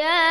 يا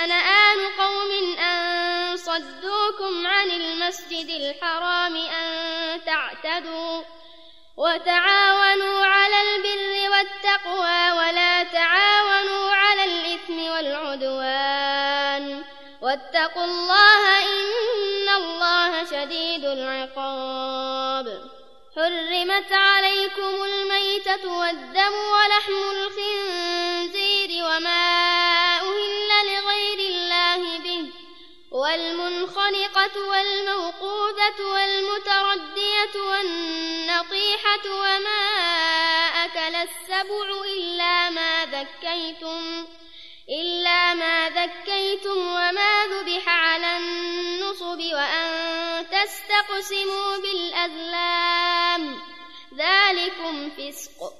شنآن قوم أن صدوكم عن المسجد الحرام أن تعتدوا وتعاونوا على البر والتقوى ولا تعاونوا على الإثم والعدوان واتقوا الله إن الله شديد العقاب حرمت عليكم الميتة والدم ولحم الخنزير وما والمنخنقة والموقوذة والمتردية والنطيحة وما أكل السبع إلا ما ذكيتم إلا ما ذكيتم وما ذبح على النصب وأن تستقسموا بالأزلام. ذلكم فسق.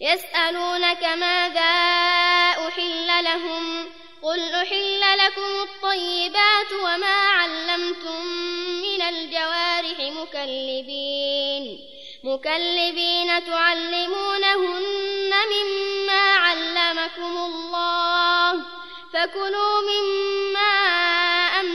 يسألونك ماذا أحل لهم قل أحل لكم الطيبات وما علمتم من الجوارح مكلبين مكلبين تعلمونهن مما علمكم الله فكلوا مما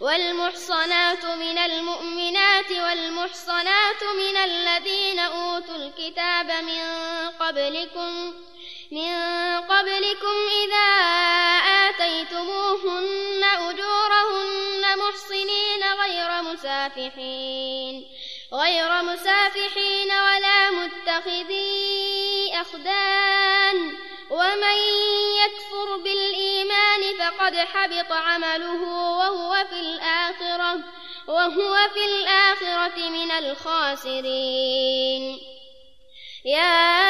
والمحصنات من المؤمنات والمحصنات من الذين أوتوا الكتاب من قبلكم من قبلكم إذا آتيتموهن أجورهن محصنين غير مسافحين غير مسافحين ولا متخذي أخدان. ومن يكفر بالإيمان فقد حبط عمله وهو في الآخرة وهو في الآخرة من الخاسرين. يا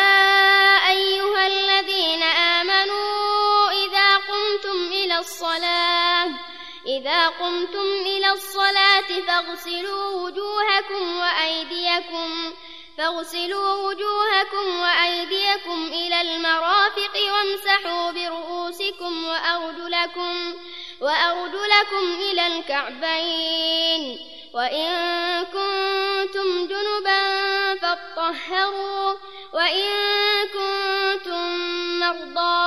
أيها الذين آمنوا إذا قمتم إلى الصلاة إذا قمتم إلى الصلاة فاغسلوا وجوهكم وأيديكم فاغسلوا وجوهكم وأيديكم إلى المرافق وامسحوا برؤوسكم وأرجلكم وأرجلكم إلى الكعبين. وإن كنتم جنبا فاطهروا وإن كنتم مرضى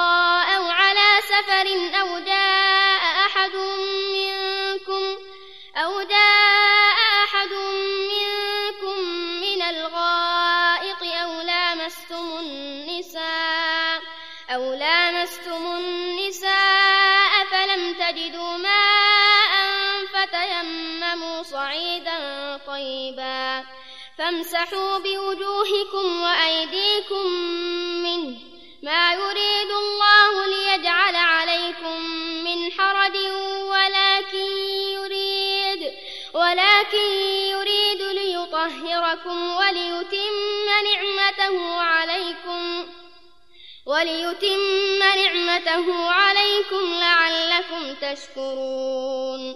أو على سفر أو جاء فامسحوا بوجوهكم وأيديكم منه ما يريد الله ليجعل عليكم من حرج ولكن يريد ولكن يريد ليطهركم وليتم نعمته عليكم وليتم نعمته عليكم لعلكم تشكرون.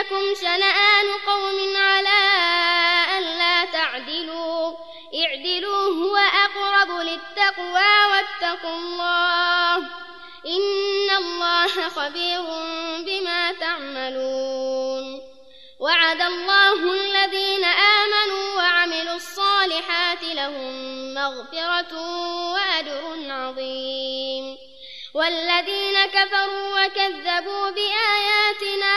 يجرمنكم شنآن قوم على ألا تعدلوا. اعدلوا هو أقرب للتقوى واتقوا الله. إن الله خبير بما تعملون. وعد الله الذين آمنوا وعملوا الصالحات لهم مغفرة وأجر عظيم. والذين كفروا وكذبوا بآياتنا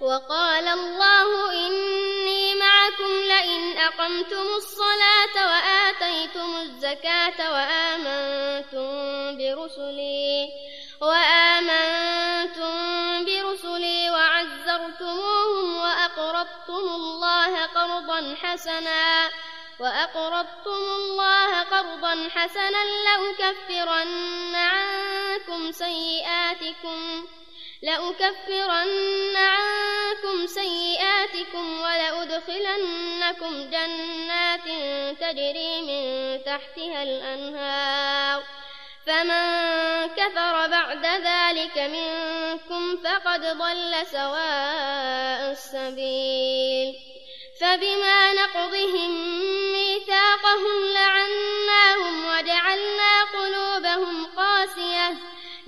وقال الله إني معكم لئن أقمتم الصلاة وآتيتم الزكاة وآمنتم برسلي وآمنتم برسلي وعزرتموهم وأقرضتم الله قرضا حسنا وأقرضتم الله قرضا حسنا لأكفرن عنكم سيئاتكم لأكفرن عنكم سيئاتكم ولأدخلنكم جنات تجري من تحتها الأنهار. فمن كفر بعد ذلك منكم فقد ضل سواء السبيل. فبما نقضهم ميثاقهم لعناهم وجعلنا قلوبهم قاسية.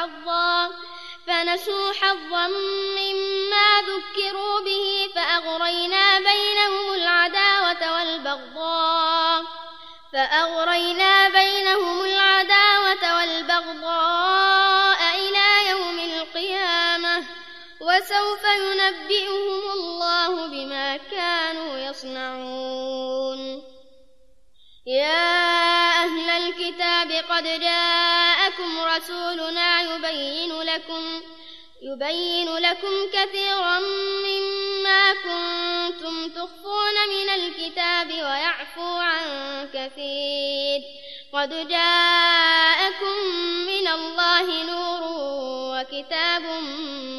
حظا فنسوا حظا مما ذكروا به فأغرينا بينهم العداوة والبغضاء فأغرينا بينهم العداوة والبغضاء إلى يوم القيامة وسوف ينبئهم الله بما كانوا يصنعون. يا أهل الكتاب قد جاءكم رسولنا يبين لكم يبين لكم كثيرا مما كنتم تخفون من الكتاب ويعفو عن كثير. قد جاءكم من الله نور وكتاب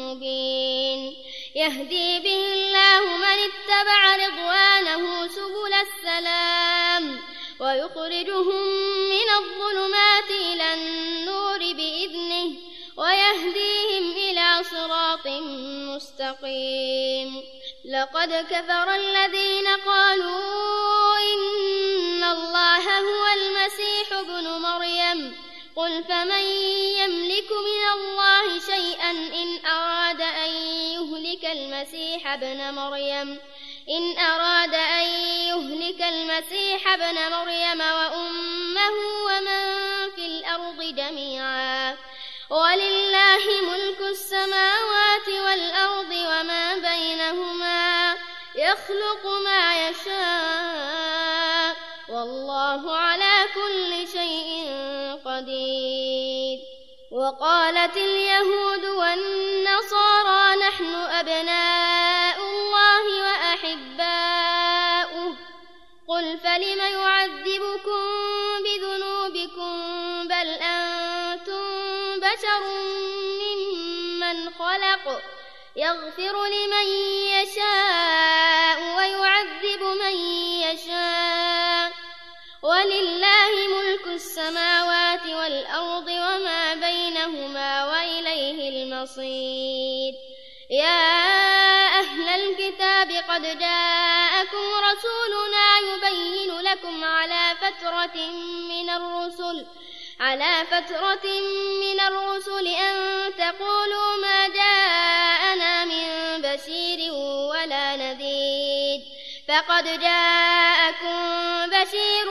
مبين. يهدي به الله من اتبع رضوانه سبل السلام. ويخرجهم من الظلمات إلى النور بإذنه ويهديهم إلى صراط مستقيم. لقد كفر الذين قالوا إن الله هو المسيح ابن مريم. قل فمن يملك من الله شيئا إن أراد أن يهلك المسيح ابن مريم؟ إن أراد أن يهلك المسيح ابن مريم وأمه ومن في الأرض جميعا. ولله ملك السماوات والأرض وما بينهما يخلق ما يشاء. والله على كل شيء قدير. وقالت اليهود والنصارى نحن أبناء خلق يغفر لمن يشاء ويعذب من يشاء. ولله ملك السماوات والأرض وما بينهما وإليه المصير. يا أهل الكتاب قد جاءكم رسولنا يبين لكم على فترة من الرسل على فترة من الرسل أن تقولوا ما جاءنا من بشير ولا نذير. فقد جاءكم بشير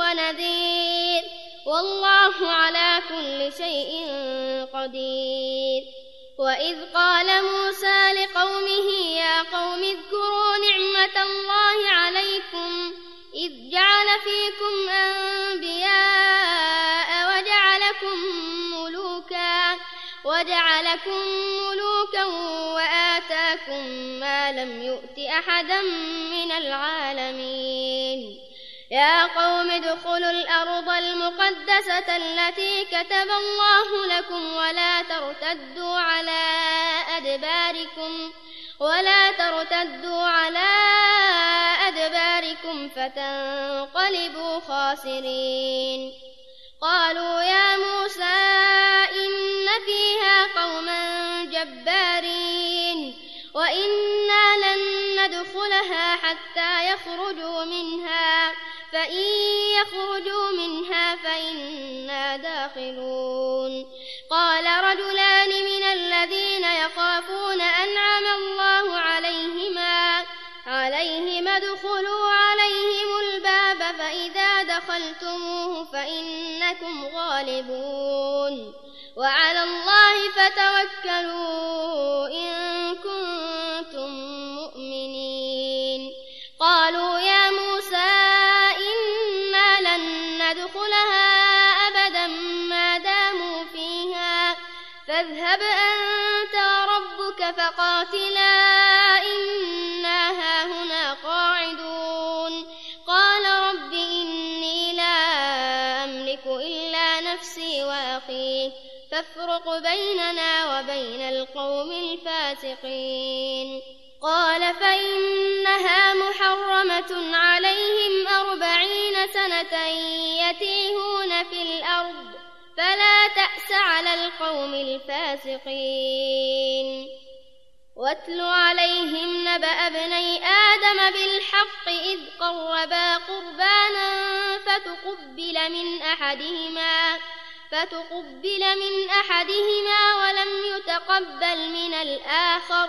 ونذير. والله على كل شيء قدير. وإذ قال موسى لقومه يا قوم اذكروا نعمة الله عليكم. إذ جعل فيكم أنبياء وجعلكم ملوكا وآتاكم ما لم يؤت أحدا من العالمين. يا قوم ادخلوا الأرض المقدسة التي كتب الله لكم ولا ترتدوا على أدباركم ولا ترتدوا على أدباركم فتنقلبوا خاسرين. قالوا يا موسى إن فيها قوما جبارين وإنا لن ندخلها حتى يخرجوا منها فإن يخرجوا منها فإنا داخلون. قال رجلان من الذين يخافون فإنكم غالبون وعلى الله فتوكلوا إن كنتم مؤمنين. قالوا يا موسى إنا لن ندخلها أبدا ما داموا فيها فاذهب أنت وربك فقاتلا فافرق بيننا وبين القوم الفاسقين. قال فإنها محرمة عليهم أربعين سنة يتيهون في الأرض فلا تأس على القوم الفاسقين. واتل عليهم نبأ ابني آدم بالحق إذ قربا قربانا فتقبل من أحدهما. فتقبل من أحدهما ولم يتقبل من الآخر.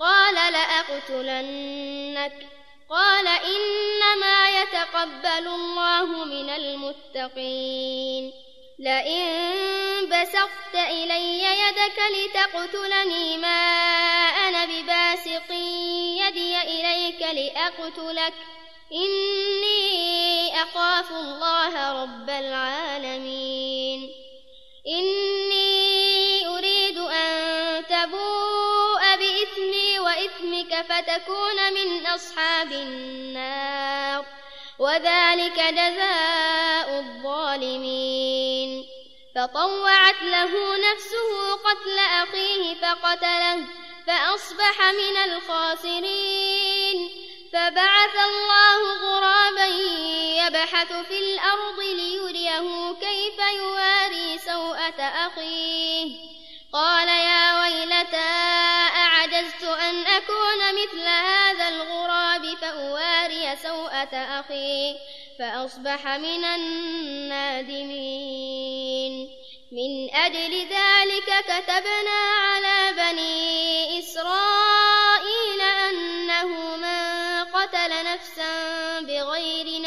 قال لأقتلنك. قال إنما يتقبل الله من المتقين. لئن بسطت إلي يدك لتقتلني ما أنا بباسط يدي إليك لأقتلك. إني أخاف الله رب العالمين. إني أريد أن تبوء بإثمي وإثمك فتكون من أصحاب النار. وذلك جزاء الظالمين. فطوعت له نفسه قتل أخيه فقتله فأصبح من الخاسرين. فبعث الله غرابا يبحث في الأرض ليريه كيف يواري سوءة أخيه. قال يا ويلتى أعجزت أن أكون مثل هذا الغراب فأواري سوءة أخي فأصبح من النادمين. من أجل ذلك كتبنا على بني إسرائيل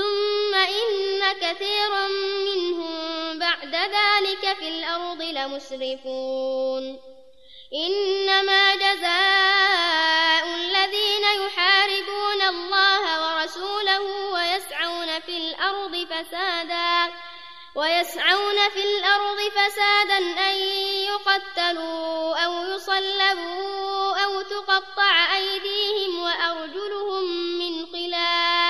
ثم إن كثيرا منهم بعد ذلك في الأرض لمسرفون. إنما جزاء الذين يحاربون الله ورسوله ويسعون في الأرض فسادا ويسعون في الأرض فسادا أن يقتلوا أو يصلبوا أو تقطع أيديهم وأرجلهم من خلاف.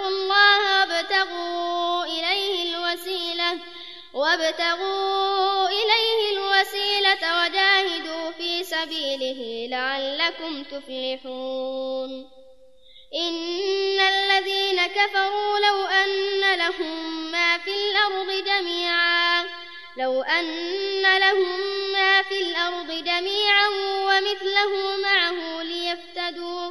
آمنوا اتقوا الله وابتغوا إليه الوسيلة وابتغوا إليه الوسيلة وجاهدوا في سبيله لعلكم تفلحون. إن الذين كفروا لو أن لهم ما في الأرض جميعا لو أن لهم ما في الأرض جميعا ومثله معه ليفتدوا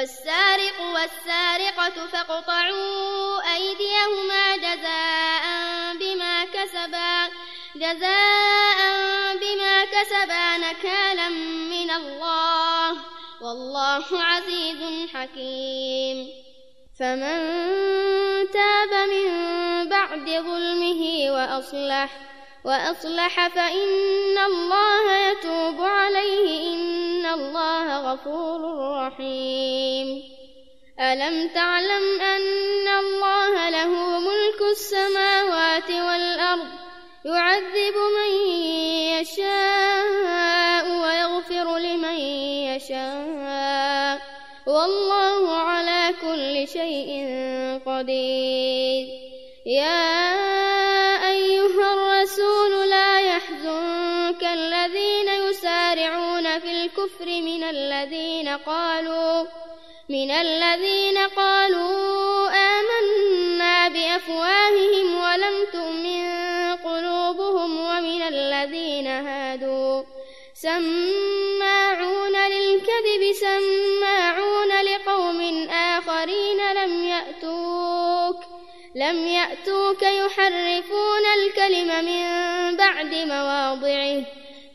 والسارق والسارقة فاقطعوا أيديهما جزاء بما كسبا جزاء بما كسبا نكالا من الله. والله عزيز حكيم. فمن تاب من بعد ظلمه وأصلح وأصلح فإن الله يتوب عليه إن الله غفور رحيم. ألم تعلم أن الله له ملك السماوات والأرض؟ يعذب من يشاء ويغفر لمن يشاء. والله على كل شيء قدير. يا في الكفر من الذين قالوا من الذين قالوا آمنا بأفواههم ولم تؤمن قلوبهم ومن الذين هادوا سماعون للكذب سماعون لقوم آخرين لم يأتوك لم يأتوك يحرفون الكلم من بعد مواضعه.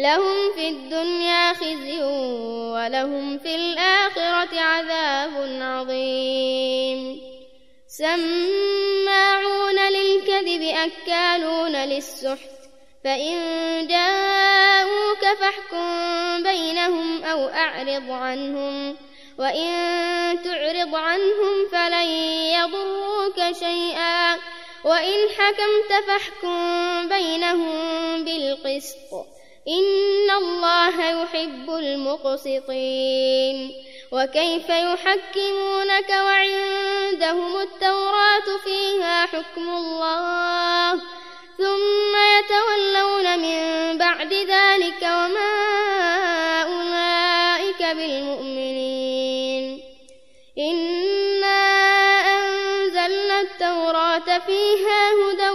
لهم في الدنيا خزي ولهم في الآخرة عذاب عظيم. سماعون للكذب أكالون للسحت. فإن جاءوك فاحكم بينهم أو أعرض عنهم. وإن تعرض عنهم فلن يضروك شيئا. وإن حكمت فاحكم بينهم بالقسط. إن الله يحب المقسطين. وكيف يحكمونك وعندهم التوراة فيها حكم الله. ثم يتولون من بعد ذلك وما أولئك بالمؤمنين. إنا أنزلنا التوراة فيها هدى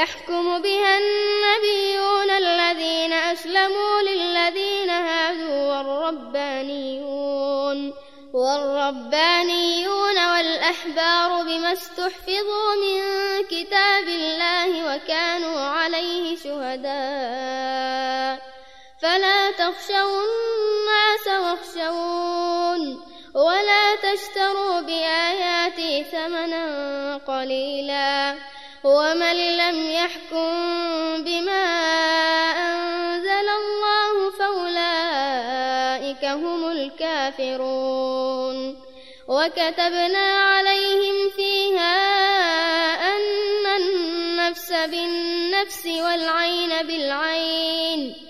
يحكم بها النبيون الذين أسلموا للذين هادوا والربانيون والربانيون والأحبار بما استحفظوا من كتاب الله وكانوا عليه شهداء. فلا تخشوا الناس واخشون ولا تشتروا بآياتي ثمنا قليلا. ومن لم يحكم بما أنزل الله فأولئك هم الكافرون. وكتبنا عليهم فيها أن النفس بالنفس والعين بالعين.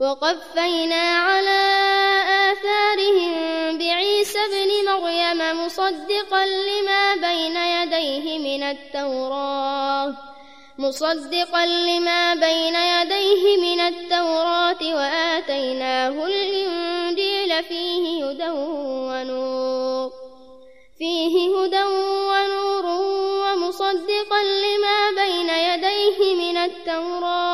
وقفينا على آثارهم بعيسى ابن مريم مصدقا لما بين يديه من التوراة مصدقا لما بين يديه من التوراة وآتيناه الإنجيل فيه هدى ونور فيه هدى ونور ومصدقا لما بين يديه من التوراة.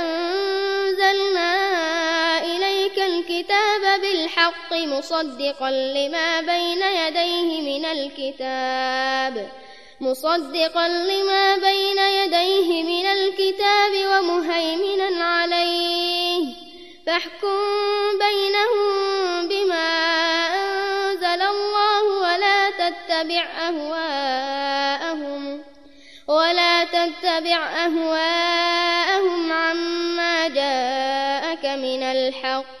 مصدقا لما بين يديه من الكتاب مصدقا لما بين يديه من الكتاب ومهيمنا عليه. فاحكم بينهم بما أنزل الله ولا تتبع أهواءهم ولا تتبع أهواءهم عما جاءك من الحق.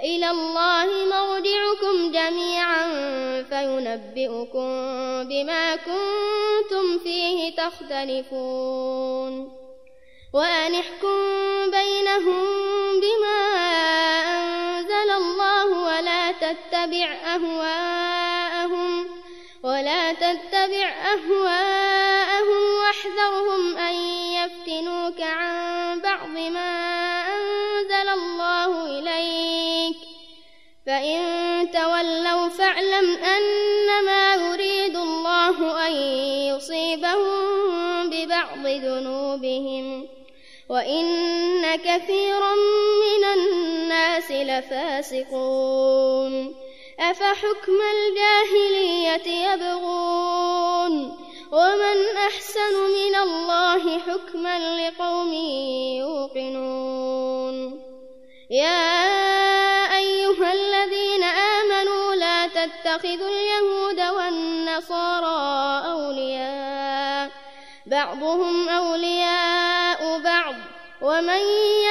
إلى الله مرجعكم جميعا فينبئكم بما كنتم فيه تختلفون. وأن احكم بينهم بما أنزل الله ولا تتبع أهواءهم ولا تتبع أهواءهم واحذرهم أن تولوا فاعلم أنما يريد الله أن يصيبهم ببعض ذنوبهم وإن كثيرا من الناس لفاسقون أفحكم الجاهلية يبغون ومن أحسن من الله حكما لقوم يوقنون يا تتخذوا اليهود والنصارى أولياء. بعضهم أولياء بعض. ومن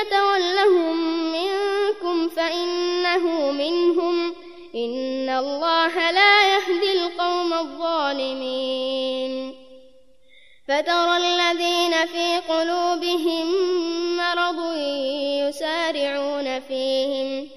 يتولهم منكم فإنه منهم. إن الله لا يهدي القوم الظالمين. فترى الذين في قلوبهم مرض يسارعون فيهم.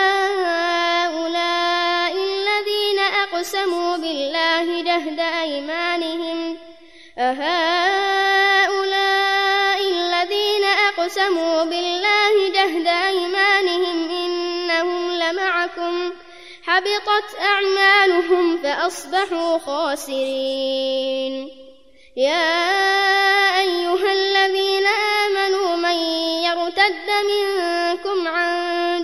جهد أيمانهم. أهؤلاء الذين أقسموا بالله جهد أيمانهم إنهم لمعكم. حبطت أعمالهم فأصبحوا خاسرين. يا أيها الذين آمنوا من يرتد منكم عن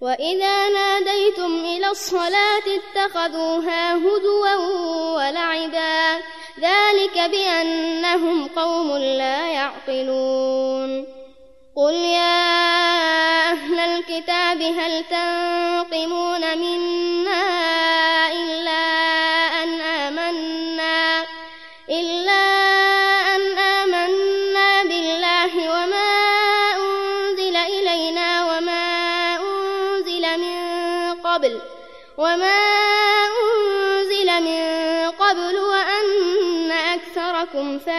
وإذا ناديتم إلى الصلاة اتخذوها هدوا ولعبا ذلك بأنهم قوم لا يعقلون قل يا أهل الكتاب هل تنقمون منا إلا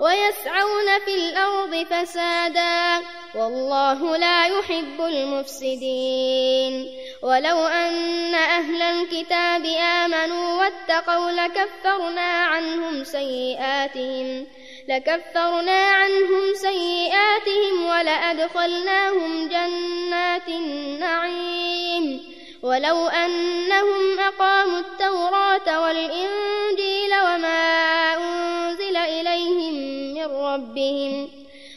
ويسعون في الأرض فسادا والله لا يحب المفسدين. ولو أن أهل الكتاب آمنوا واتقوا لكفرنا عنهم سيئاتهم لكفرنا عنهم سيئاتهم ولأدخلناهم جنات النعيم. ولو أنهم أقاموا التوراة والإنجيل وما أنزل إليهم من ربهم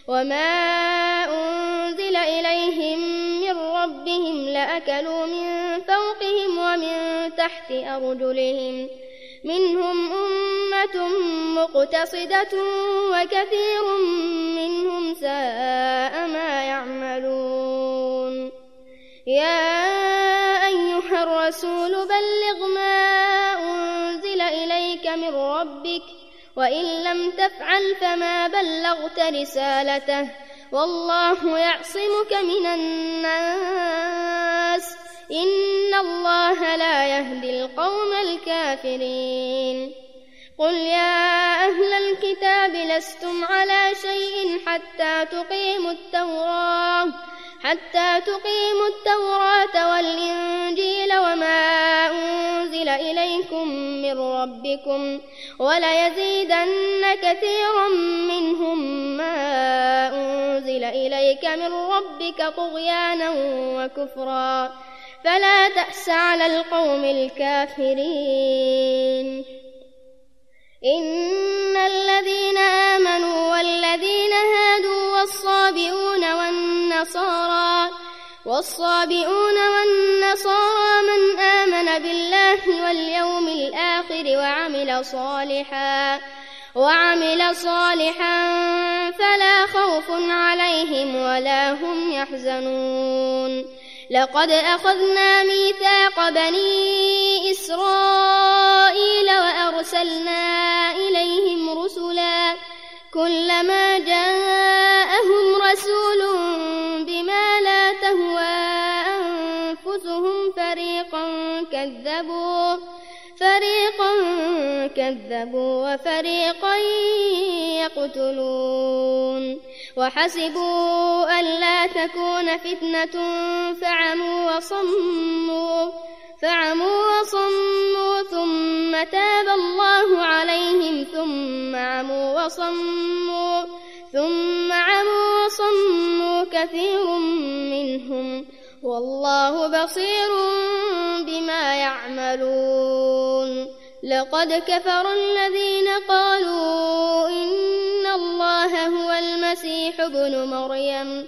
وما أنزل إليهم من ربهم لأكلوا من فوقهم ومن تحت أرجلهم منهم أمة مقتصدة وكثير منهم ساء ما يعملون يا أيها الرسول بلغ ما أنزل إليك من ربك وإن لم تفعل فما بلغت رسالته والله يعصمك من الناس. إن الله لا يهدي القوم الكافرين. قل يا أهل الكتاب لستم على شيء حتى تقيموا التوراة حتى تقيموا التوراة والإنجيل وما أنزل إليكم من ربكم وليزيدن كثيرا منهم ما أنزل إليك من ربك طغيانا وكفرا. فلا تأس على القوم الكافرين. إن الذين آمنوا والذين هادوا والصابئون والنصارى والصابئون والنصارى من آمن بالله واليوم الآخر وعمل صالحا وعمل صالحا فلا خوف عليهم ولا هم يحزنون. لقد أخذنا ميثاق بني إسرائيل كلما جاءهم رسول بما لا تهوى أنفسهم فريقا كذبوا فريقا كذبوا وفريقا يقتلون. وحسبوا ألا تكون فتنة فعموا وصموا. فعموا وصموا ثم تاب الله عليهم ثم عموا وصموا ثم عموا وصموا كثير منهم والله بصير بما يعملون لقد كفر الذين قالوا إن الله هو المسيح ابن مريم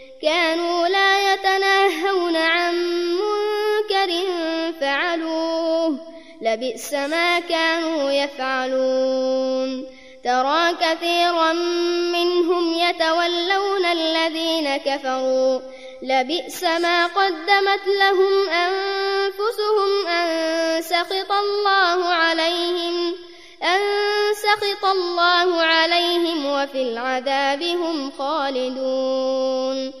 كانوا لا يتناهون عن منكر فعلوه لبئس ما كانوا يفعلون. ترى كثيرا منهم يتولون الذين كفروا لبئس ما قدمت لهم أنفسهم أن سخط الله عليهم أن سخط الله عليهم وفي العذاب هم خالدون.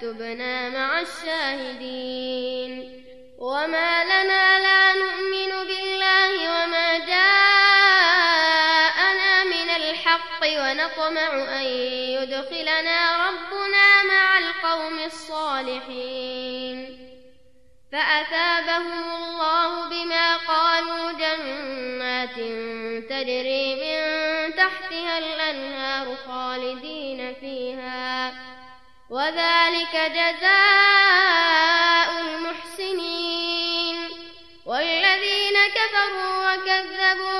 فاكتبنا مع الشاهدين. وما لنا لا نؤمن بالله وما جاءنا من الحق ونطمع أن يدخلنا ربنا مع القوم الصالحين. فأثابهم الله بما قالوا جنات تجري من وذلك جزاء المحسنين والذين كفروا وكذبوا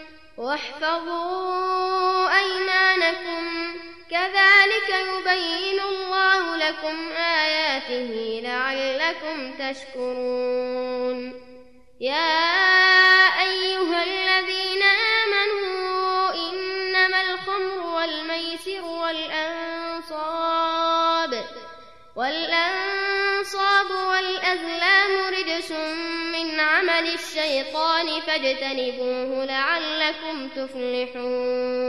واحفظوا أيمانكم. كذلك يبين الله لكم آياته لعلكم تشكرون. يا الشيطان فاجتنبوه لعلكم تفلحون.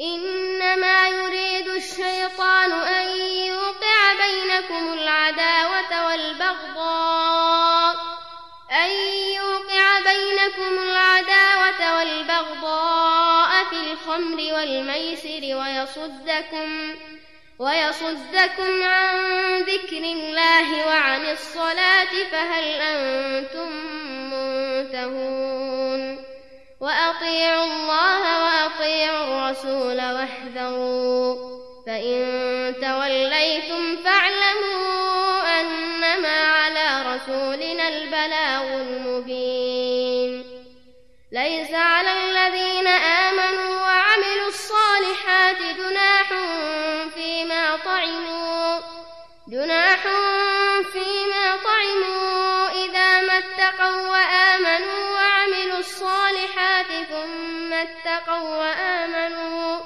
إنما يريد الشيطان أن يوقع بينكم العداوة والبغضاء. أن يوقع بينكم العداوة والبغضاء في الخمر والميسر ويصدكم ويصدكم عن ذكر الله وعن الصلاة فهل أنتم منتهون وأطيعوا الله وأطيعوا الرسول واحذروا فإن توليتم فاعلموا جناح فيما طعموا إذا ما اتقوا وآمنوا وعملوا الصالحات ثم اتقوا وآمنوا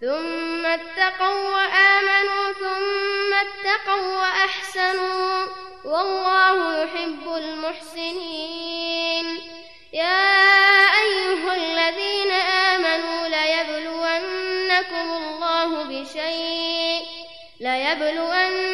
ثم اتقوا وآمنوا ثم اتقوا وأحسنوا والله يحب المحسنين. يا أيها الذين آمنوا ليبلونكم الله بشيء ليبلونكم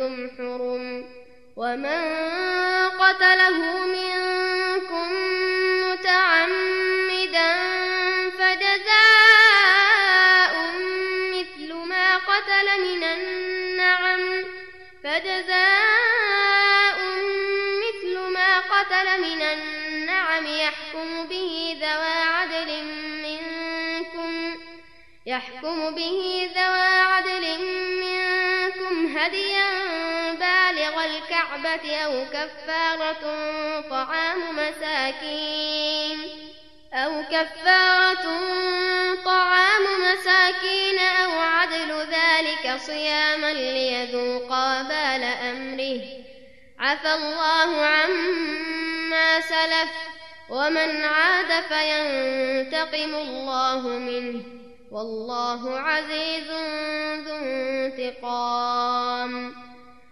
ومن قتله منكم متعمدا فجزاء مثل ما قتل من النعم فجزاء مثل ما قتل من النعم يحكم به ذوى عدل منكم يحكم به ذوى الكعبة أو كفارة طعام مساكين. أو كفارة طعام مساكين أو عدل ذلك صياما ليذوقا بال أمره. عفى الله عما سلف ومن عاد فينتقم الله منه. والله عزيز ذو انتقام.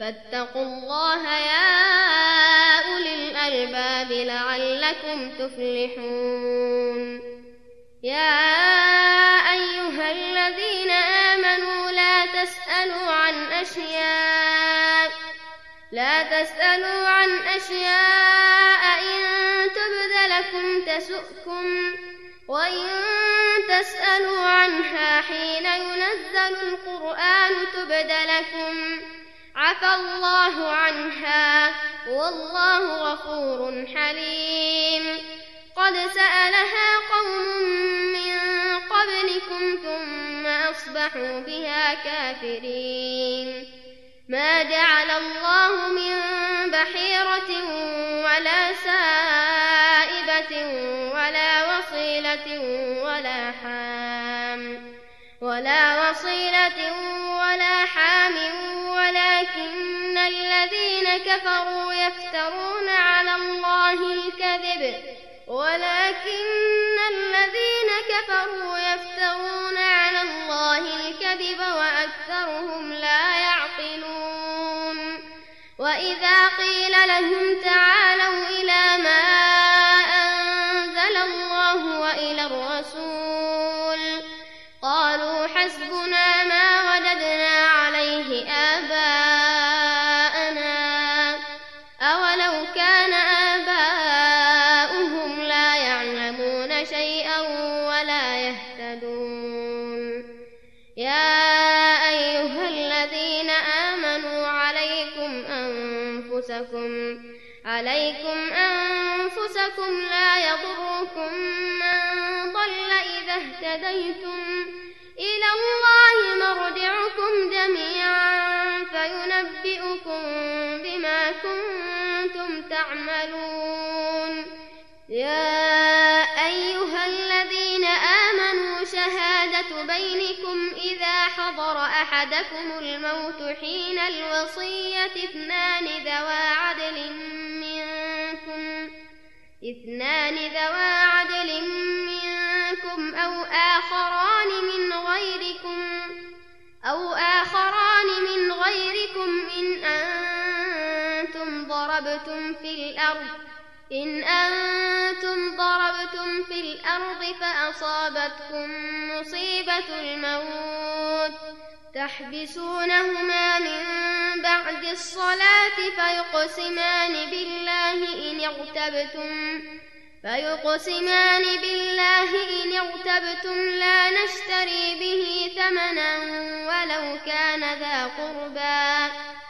فاتقوا الله يا أولي الألباب لعلكم تفلحون. يا أيها الذين آمنوا لا تسألوا عن أشياء لا تسألوا عن أشياء. إن تبد لكم تسؤكم وإن تسألوا عنها حين ينزل القرآن تبد لكم. عفى الله عنها والله غفور حليم. قد سألها قوم من قبلكم ثم أصبحوا بها كافرين. ما جعل الله من بحيرة ولا سائبة ولا وصيلة ولا حام ولا وصيلة ولا حام ولكن الذين كفروا يفترون على الله الكذب. ولكن الذين كفروا يفترون على الله الكذب وأكثرهم لا يعقلون. وإذا قيل لهم تعالوا أنفسكم. عليكم أنفسكم لا يضركم من ضل إذا اهتديتم. إلى الله مرجعكم جميعا فينبئكم بما كنتم تعملون. حضر أحدكم الموت حين الوصية اثنان ذوى عدل منكم اثنان ذوى عدل منكم أو آخران من غيركم أو آخران من غيركم إن أنتم ضربتم في الأرض إن أنتم ضربتم في الأرض فأصابتكم مصيبة الموت تحبسونهما من بعد الصلاة فيقسمان بالله إن اغتبتم فيقسمان بالله إن اغتبتم لا نشتري به ثمنا ولو كان ذا قربى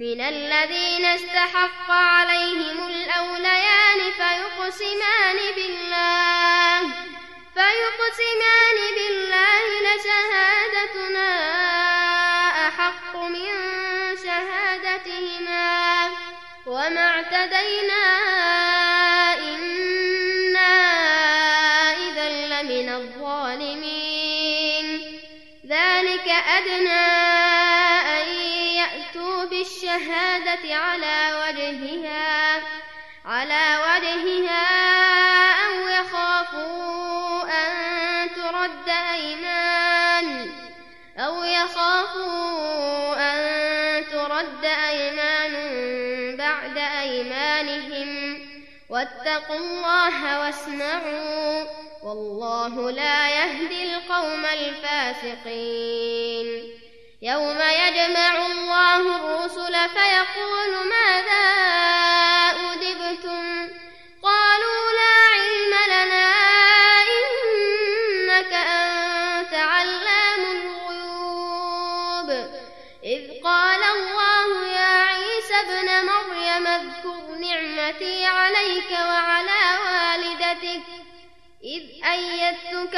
من الذين استحق عليهم الأوليان فيقسمان بالله فيقسمان بالله لشهادتنا أحق من شهادتهما وما اعتدينا بالشهادة على وجهها على وجهها أو يخافوا أن ترد أيمان أو يخافوا أن ترد أيمان بعد أيمانهم. واتقوا الله واسمعوا والله لا يهدي القوم الفاسقين. يوم يجمع الله الرسل فيقول ماذا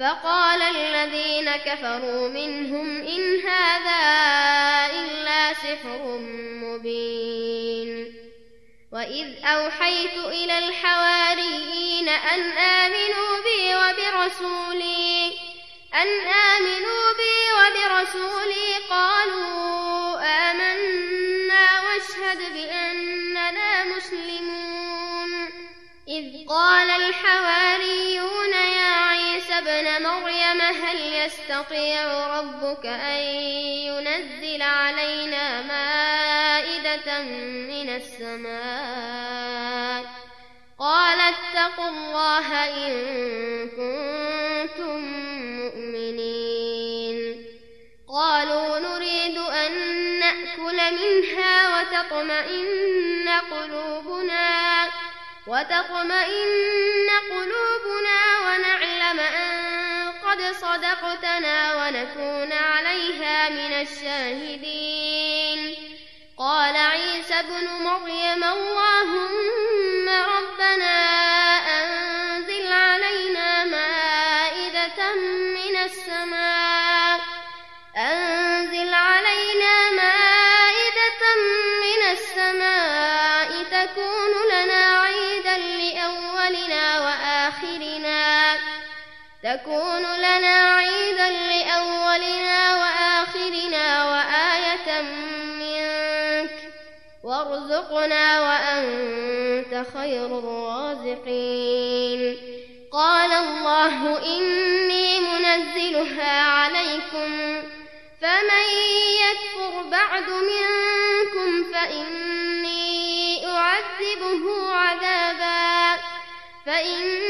فقال الذين كفروا منهم إن هذا إلا سحر مبين وإذ أوحيت إلى الحواريين أن آمنوا بي وبرسولي أن آمنوا بي وبرسولي قالوا آمنا واشهد بأننا مسلمون. إذ قال الحواريون مريم هل يستطيع ربك أن ينزل علينا مائدة من السماء؟ قال اتقوا الله إن كنتم مؤمنين. قالوا نريد أن نأكل منها وتطمئن قلوبنا وتطمئن قلوبنا ونعلم أن قد صدقتنا ونكون عليها من الشاهدين. قال عيسى ابن مريم اللهم يكون لنا عيدا لأولنا وآخرنا وآية منك وارزقنا وأنت خير الرازقين. قال الله إني منزلها عليكم فمن يكفر بعد منكم فإني أعذبه عذابا فإني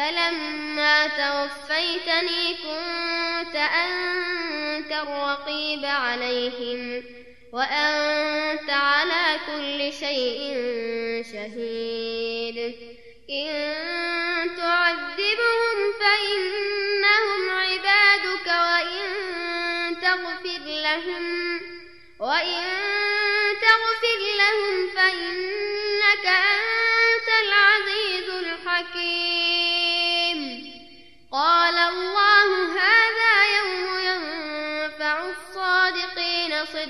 فلما توفيتني كنت أنت الرقيب عليهم وأنت على كل شيء شهيد. إن تعذبهم فإنهم عبادك وإن تغفر لهم وإن تغفر لهم فإنك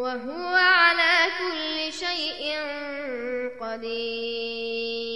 وهو على كل شيء قدير.